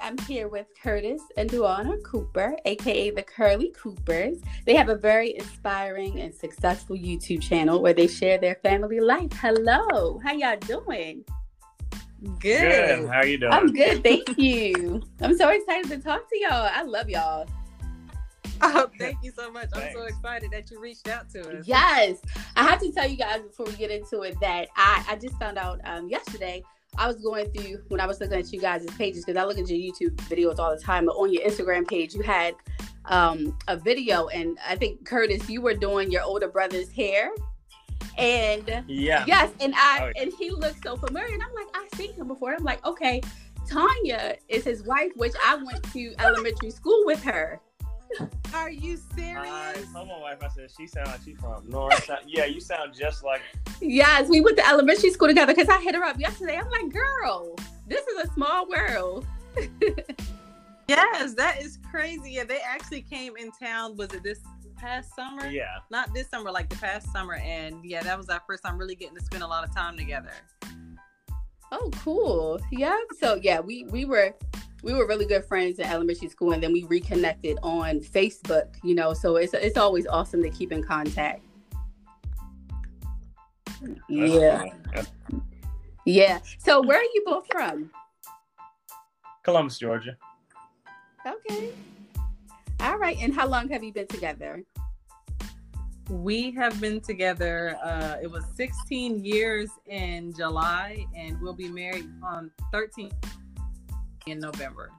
I'm here with Curtis and Dewana Cooper, aka the Curly Coopers. They have a very inspiring and successful YouTube channel where they share their family life. Hello, how y'all doing? Good. How are you doing? I'm good, thank you. I'm so excited to talk to y'all. I love y'all. Oh, thank you so much. I'm so excited that you reached out to us. Yes, I have to tell you guys before we get into it that I, I just found out um, yesterday. I was going through when I was looking at you guys' pages because I look at your YouTube videos all the time. But on your Instagram page, you had um, a video, and I think Curtis, you were doing your older brother's hair, and Yeah. yes, and I Oh. and he looked so familiar, and I'm like, I've seen him before. I'm like, okay, Tanya is his wife, which I went to elementary school with her. Are you I serious? told my wife, I said, she sounds like she's from North. Side." yeah, you sound just like. Yes, we went to elementary school together because I hit her up yesterday. I'm like, girl, this is a small world. yes, that is crazy. Yeah, they actually came in town. Was it this past summer? Yeah. Not this summer, like the past summer. And yeah, that was our first time really getting to spend a lot of time together. Oh, cool. Yeah. So yeah, we we were we were really good friends in elementary school, and then we reconnected on Facebook. You know, so it's it's always awesome to keep in contact. Yeah. Yeah. So where are you both from? Columbus, Georgia. Okay. All right. And how long have you been together? We have been together. Uh, it was 16 years in July, and we'll be married on 13 in November.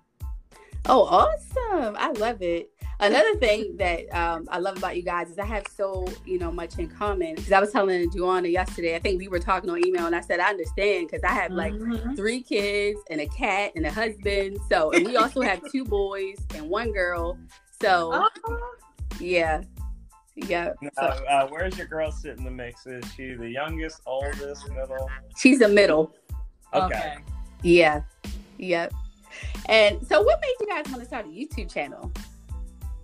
Oh, awesome. I love it. Another thing that um, I love about you guys is I have so, you know, much in common. Because I was telling Joanna yesterday, I think we were talking on email, and I said, I understand because I have like Mhm. three kids and a cat and a husband. So, and we also have two boys and one girl. So, Oh, yeah. Yeah. Uh, So uh, where's your girl sit in the mix? Is she the youngest, oldest, middle? she's the middle. Okay. Yeah. Yep. And so, what made you guys want to start a YouTube channel?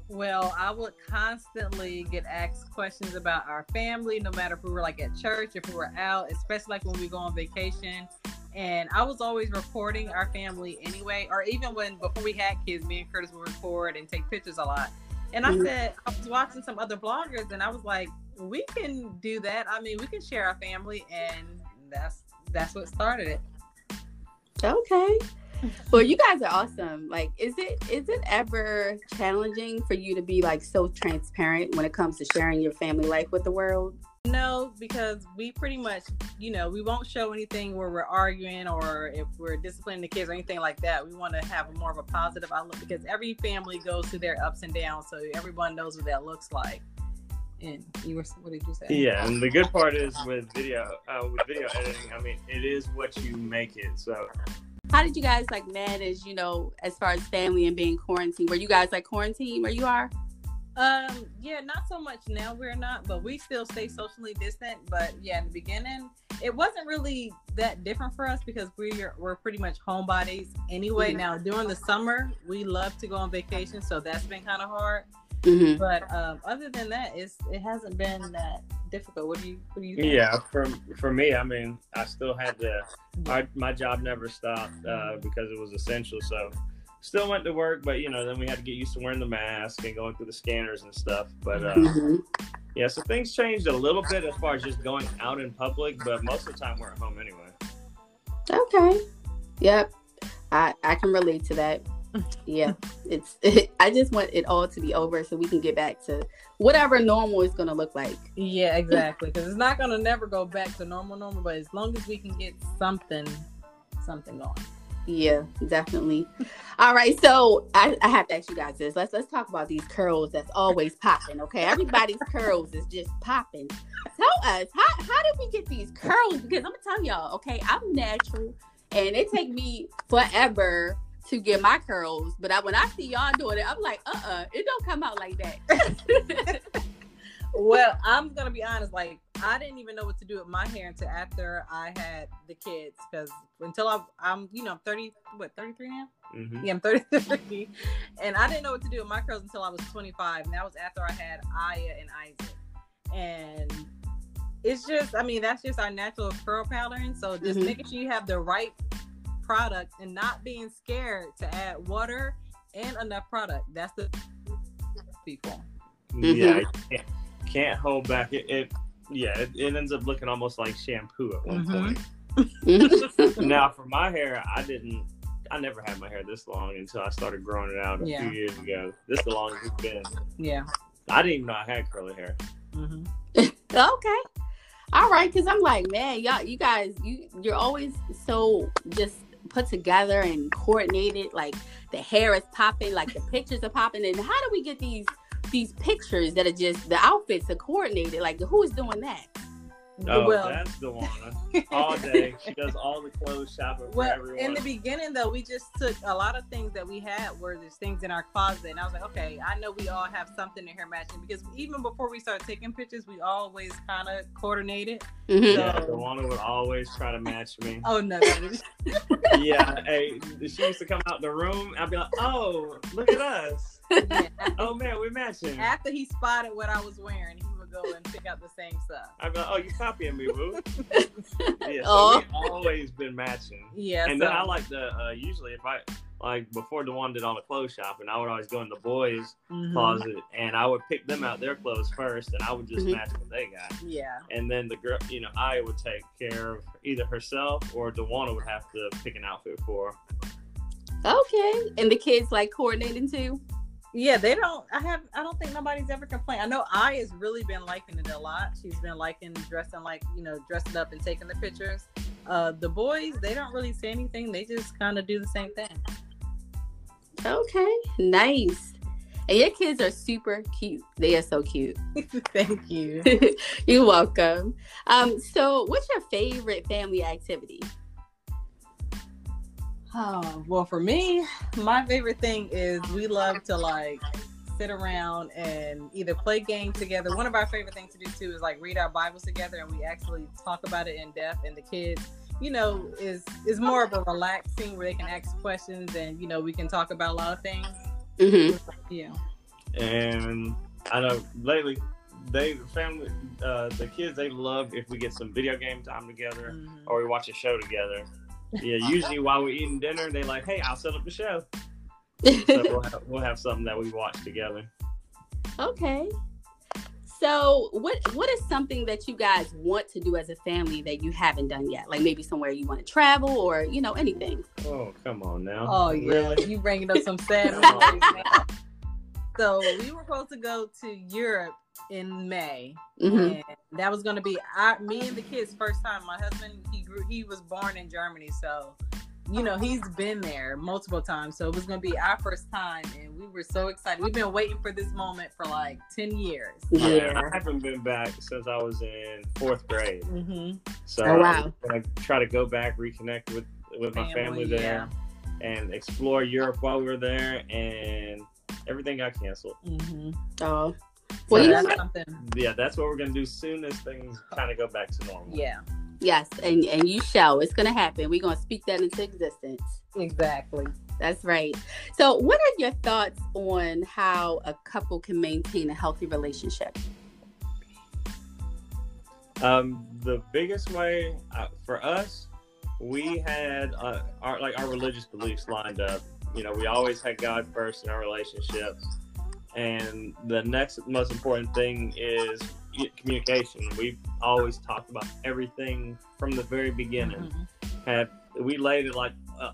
Well, I would constantly get asked questions about our family, no matter if we were like at church, if we were out, especially like when we go on vacation. And I was always recording our family anyway, or even when before we had kids, me and Curtis would record and take pictures a lot. And I Mhm. said, I was watching some other bloggers, and I was like, we can do that. I mean, we can share our family, and that's that's what started it. Okay. Well, you guys are awesome. Like, is it is it ever challenging for you to be like so transparent when it comes to sharing your family life with the world? No, because we pretty much, you know, we won't show anything where we're arguing or if we're disciplining the kids or anything like that. We want to have more of a positive outlook because every family goes through their ups and downs, so everyone knows what that looks like. And you were, what did you say? Yeah, and the good part is with video, uh, with video editing. I mean, it is what you make it. So How did you guys like manage, you know, as far as family and being quarantined? Were you guys like quarantined where you are? Um, yeah, not so much now. We're not, but we still stay socially distant. But yeah, in the beginning, it wasn't really that different for us because we're we're pretty much homebodies anyway. Now during the summer, we love to go on vacation, so that's been kind of hard. Mm-hmm. But um, other than that, it's it hasn't been that difficult. What do you what do you think? yeah, for for me, I mean, I still had to. My my job never stopped uh, because it was essential. So still went to work, but you know, then we had to get used to wearing the mask and going through the scanners and stuff. But uh, Mm-hmm. yeah, so things changed a little bit as far as just going out in public, but most of the time we're at home anyway. Okay. Yep. I I can relate to that. Yeah. It's I just want it all to be over so we can get back to whatever normal is going to look like. Yeah, exactly. Because it's not gonna never go back to normal, normal. But as long as we can get something, something going. Yeah, definitely. All right, so I, I have to ask you guys this. Let's let's talk about these curls that's always popping. Okay, everybody's curls is just popping. Tell us how how did we get these curls? Because I'm gonna tell y'all. Okay, I'm natural, and it take me forever to get my curls. But I, when I see y'all doing it, I'm like, uh, uh it don't come out like that. well, I'm gonna be honest. Like, I didn't even know what to do with my hair until after I had the kids. Because until I, I'm, you know, I'm 30, what, 33 now? Mhm. Yeah, I'm 33, and I didn't know what to do with my curls until I was 25, and that was after I had Aya and Isaac. And it's just, I mean, that's just our natural curl pattern. So just Mhm. making sure you have the right product and not being scared to add water and enough product. That's the people. Yeah, you can't, can't hold back. It, it yeah, it, it ends up looking almost like shampoo at one Mhm. point. now, for my hair, I didn't. I never had my hair this long until I started growing it out a Yeah. few years ago. This is the longest it's been. Yeah. I didn't even know I had curly hair. hmm okay. All right, because I'm like, man, y'all, you guys, you you're always so just put together and coordinated. Like the hair is popping, like the pictures are popping. And how do we get these these pictures that are just the outfits are coordinated? Like who is doing that? Oh, well, that's Dewana. All day. She does all the clothes shopping for Well, everyone. in the beginning though, we just took a lot of things that we had were just things in our closet, and I was like, okay, I know we all have something in here matching because even before we started taking pictures, we always kind of coordinated. Mhm. yeah, So- Dewana would always try to match me. Oh no, yeah, hey, she used to come out the room. I'd be like, "Oh, look at us! Yeah. Oh man, we're matching." After he spotted what I was wearing, he would go and pick out the same stuff. I'd be like, "Oh, you copying me, boo?" Yeah, so Oh. we always been matching. Yeah, and so, then I like to uh, usually if I like before Dewan did all the clothes shopping, I would always go in the boys' Mhm. closet and I would pick them out their clothes first, and I would just Mhm. match what they got. Yeah, And then the girl, you know, I would take care of either herself or Dewana would have to pick an outfit for her. Okay, and the kids like coordinating too. Yeah. They don't. I have. I don't think nobody's ever complained. I know I has really been liking it a lot. She's been liking dressing like you know dressing up and taking the pictures. Uh, the boys, they don't really say anything. They just kind of do the same thing. Okay, nice. And your kids are super cute. They are so cute. Thank you. You're welcome. Um, so what's your favorite family activity? Oh, well, for me, my favorite thing is we love to like sit around and either play games together. One of our favorite things to do too is like read our Bibles together and we actually talk about it in depth. And the kids, you know, is is more of a relaxing where they can ask questions and you know we can talk about a lot of things. hmm Yeah. And I know lately, they family, uh, the kids, they love if we get some video game time together Mhm. or we watch a show together. Yeah, usually while we're eating dinner, they like, "Hey, I'll set up the show." So we'll have, we'll have something that we watch together. okay. So what what is something that you guys want to do as a family that you haven't done yet? Like maybe somewhere you want to travel or you know anything. Oh, come on now. Oh yeah, Really? you bringing up some sad memories. So we were supposed to go to Europe in May, hmm and that was going to be our, me and the kids' first time. My husband, he grew, he was born in Germany, so you know he's been there multiple times. So it was going to be our first time, and we were so excited. We've been waiting for this moment for like ten years. Yeah, Yeah. I haven't been back since I was in fourth grade. Mm-hmm. So Oh, wow. I'm gonna try to go back, reconnect with with my family there, and explore Europe while we were there, and everything got canceled. Mm-hmm. Oh, So well, you know that's something. Yeah, that's what we're gonna do soon as things kind of go back to normal. Yeah, Yes, and and you shall. It's gonna happen. We're gonna speak that into existence. exactly. That's right. So, what are your thoughts on how a couple can maintain a healthy relationship? Um, the biggest way uh, for us, we had uh, our like our religious beliefs lined up. You know, we always had God first in our relationships, and the next most important thing is communication. We've always talked about everything from the very beginning. Mhm. Had we laid it like uh,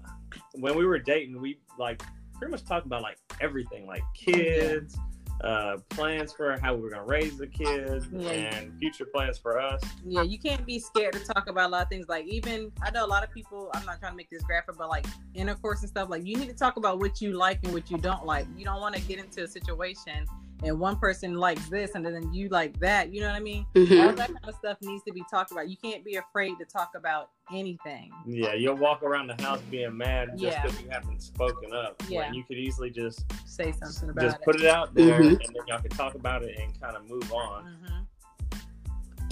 when we were dating, we like pretty much talked about like everything, like kids, uh, plans for how we're gonna raise the kids Yeah. and future plans for us. Yeah, you can't be scared to talk about a lot of things. Like even I know a lot of people. I'm not trying to make this graphic, but like intercourse and stuff. Like you need to talk about what you like and what you don't like. You don't want to get into a situation and one person likes this and then you like that. You know what I mean? Mhm. All that kind of stuff needs to be talked about. You can't be afraid to talk about anything. Yeah, you'll walk around the house being mad just Yeah. because you haven't spoken up. Yeah. When you could easily just Say something about just it. Just put it out there, Mhm. and then y'all can talk about it and kind of move on. Mhm.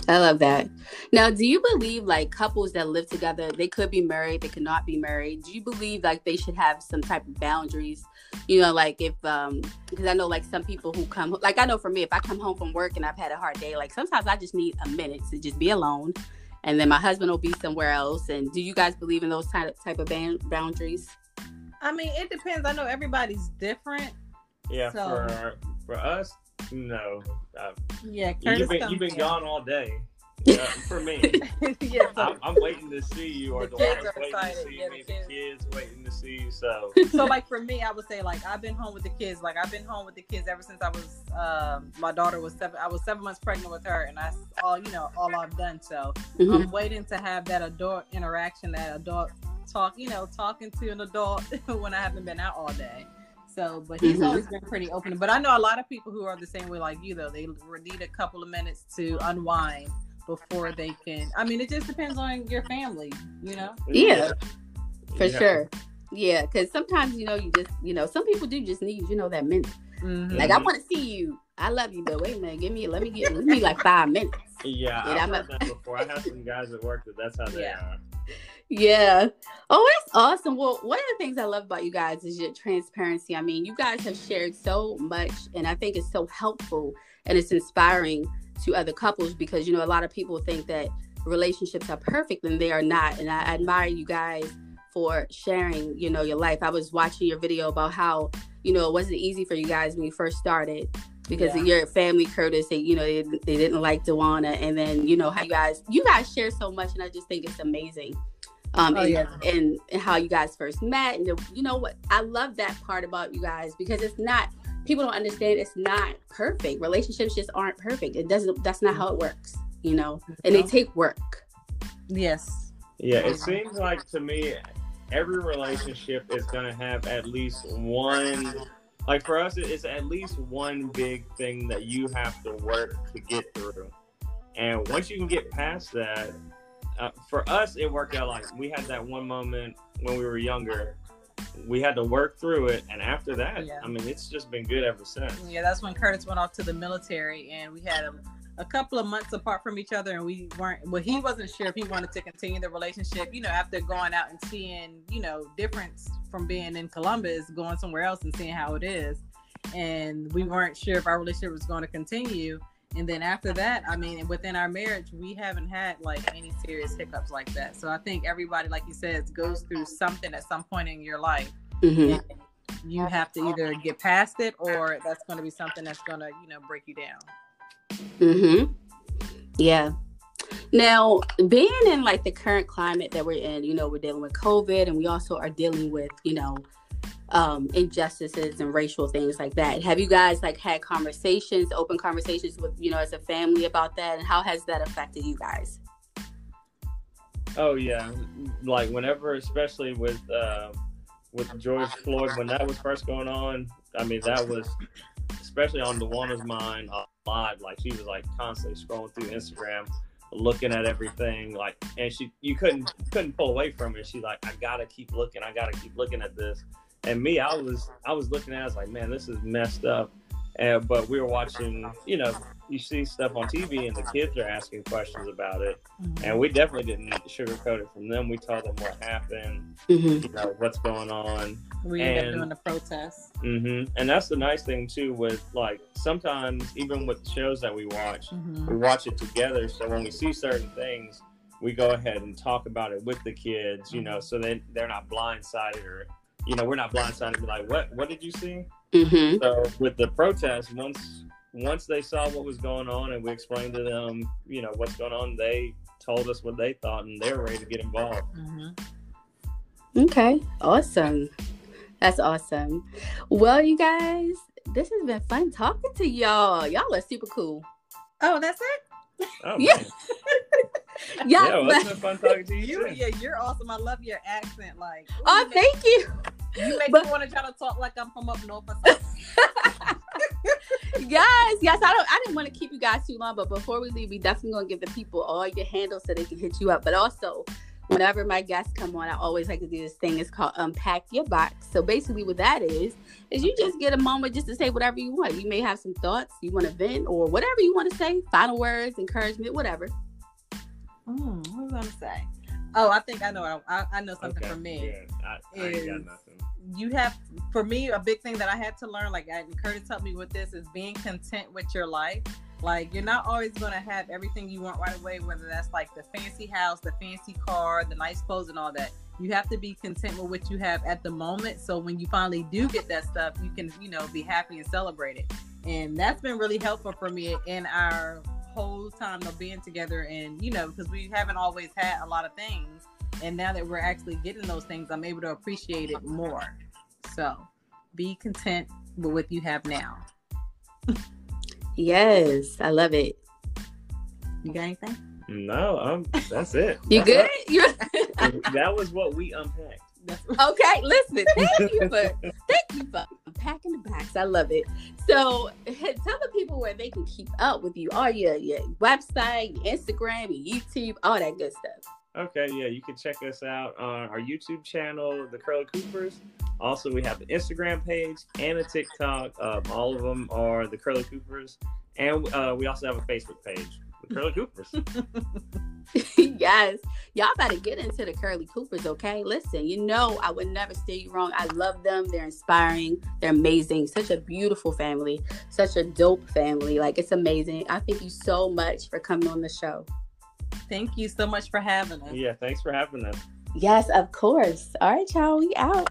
I love that. Now, do you believe like couples that live together, they could be married, they could not be married? Do you believe like they should have some type of boundaries? You know, like if um because I know like some people who come like I know for me, if I come home from work and I've had a hard day, like sometimes I just need a minute to just be alone. And then my husband will be somewhere else. And do you guys believe in those type of type of ban- boundaries? I mean, it depends. I know everybody's different. Yeah, So- for for us, no. Uh, Yeah, Curtis you've been you've been gone all day. Uh, for me, yeah, I'm, I'm waiting to see you, or The the, kids are waiting excited. to see Yeah, me. the The kids waiting to see you. So so like for me, I would say like I've been home with the kids. Like I've been home with the kids ever since I was um my daughter was seven. I was seven months pregnant with her, and that's all you know all I've done. So Mhm. I'm waiting to have that adult interaction, that adult talk. You know, talking to an adult when I haven't been out all day. So, but he's Mhm. always been pretty open. But I know a lot of people who are the same way like you, though. They need a couple of minutes to unwind before they can. I mean, it just depends on your family, you know. Yeah. For Yeah. sure. Yeah, because sometimes you know you just you know some people do just need you know that minute. Mhm. Like I want to see you. I love you, but wait a minute, give me let me get let me like five minutes. Yeah, Yeah, I've I'm a- that before. I have some guys at work that that's how they Yeah. are. Yeah. Oh, that's awesome. Well, one of the things I love about you guys is your transparency. I mean, you guys have shared so much, and I think it's so helpful and it's inspiring to other couples because you know a lot of people think that relationships are perfect and they are not. And I admire you guys for sharing, you know, your life. I was watching your video about how you know it wasn't easy for you guys when you first started because of your family, Curtis. They, you know, they, they didn't like Dewana, and then you know how you guys you guys share so much, and I just think it's amazing. Um, Oh, and, yeah. and, and how you guys first met, and the, you know what I love that part about you guys because it's not people don't understand it's not perfect. Relationships just aren't perfect. It doesn't. That's not how it works. You know, and they take work. Yes. Yeah, it seems like to me, every relationship is gonna have at least one. Like for us, it's at least one big thing that you have to work to get through. And once you can get past that, uh, for us, it worked out like we had that one moment when we were younger. We had to work through it, and after that, Yeah. I mean, it's just been good ever since. Yeah, that's when Curtis went off to the military, and we had a, a couple of months apart from each other, and we weren't. Well, he wasn't sure if he wanted to continue the relationship. You know, after going out and seeing, you know, difference from being in Columbus, going somewhere else and seeing how it is, and we weren't sure if our relationship was going to continue. And then after that, I mean, within our marriage, we haven't had like any serious hiccups like that. So I think everybody, like you said, goes through something at some point in your life Mhm. you have to either get past it or that's going to be something that's going to you know break you down Mm-hmm. Yeah. Now, being in like the current climate that we're in, you know, we're dealing with COVID and we also are dealing with, you know, um, injustices and racial things like that. Have you guys like had conversations, open conversations with, you know, as a family about that? And how has that affected you guys? Oh yeah, like whenever, especially with uh, with George Floyd, when that was first going on. I mean, that was especially on Dewana's mind a lot. Like she was like constantly scrolling through Instagram, looking at everything. Like, and she you couldn't couldn't pull away from it. She like, I gotta keep looking. I gotta keep looking at this. And me, I was I was looking at. it, I was like, man, this is messed up. And but we were watching. You know, you see stuff on TV, and the kids are asking questions about it. And we definitely didn't sugarcoat it from them. We told them what happened, Mm-hmm. you know, what's going on. we ended up doing the protests hmm And that's the nice thing too. With like sometimes even with shows that we watch, Mhm. we watch it together. So when we see certain things, we go ahead and talk about it with the kids. You know, so they they're not blindsided or you know we're not blindsided. and be Like what what did you see? Mm-hmm. So with the protest, once once they saw what was going on and we explained to them, you know, what's going on, they told us what they thought and they were ready to get involved. Mhm. Okay, awesome. That's awesome. Well, you guys, this has been fun talking to y'all. Y'all are super cool. Oh, that's it. Oh, Yeah. man. Yes, yeah, well, but- it's been fun talking to you. you yeah, you're awesome. I love your accent. Like, oh, you make, thank you. You make but- me want to try to talk like I'm from up north or something. yes, yes. I don't. I didn't want to keep you guys too long, but before we leave, we definitely gonna give the people all your handles so they can hit you up. But also, whenever my guests come on, I always like to do this thing. It's called unpack your box. So basically, what that is is you just get a moment just to say whatever you want. You may have some thoughts, you want to vent, or whatever you want to say. Final words, encouragement, whatever. Mm, what was I gonna say? Oh, I think I know. I, I know something Okay, for me. Yeah, I, I ain't got is- nothing. You have, for me, a big thing that I had to learn. Like, I, Curtis helped me with this is being content with your life. Like, you're not always gonna have everything you want right away. Whether that's like the fancy house, the fancy car, the nice clothes, and all that. You have to be content with what you have at the moment. So when you finally do get that stuff, you can, you know, be happy and celebrate it. And that's been really helpful for me in our whole time of being together. And you know, because we haven't always had a lot of things, and now that we're actually getting those things, I'm able to appreciate it more. So be content with what you have now. Yes, I love it. You got anything? No, um, that's it. You That's good? You it. That was what we unpacked. Okay? Listen, thank you for thank you for unpacking the box. I love it. So tell the people where they can keep up with you, all your your website, your Instagram, your YouTube, all that good stuff. Okay, yeah, you can check us out on our YouTube channel, The Curly Coopers. Also, we have an Instagram page and a TikTok. Um, all of them are The Curly Coopers. And uh, we also have a Facebook page, Curly Coopers. yes, y'all better get into the Curly Coopers, okay? Listen, you know I would never steer you wrong. I love them. They're inspiring. They're amazing. Such a beautiful family. Such a dope family. Like it's amazing. I thank you so much for coming on the show. Thank you so much for having us. yeah, thanks for having us. Yes, of course. All right, y'all. We out.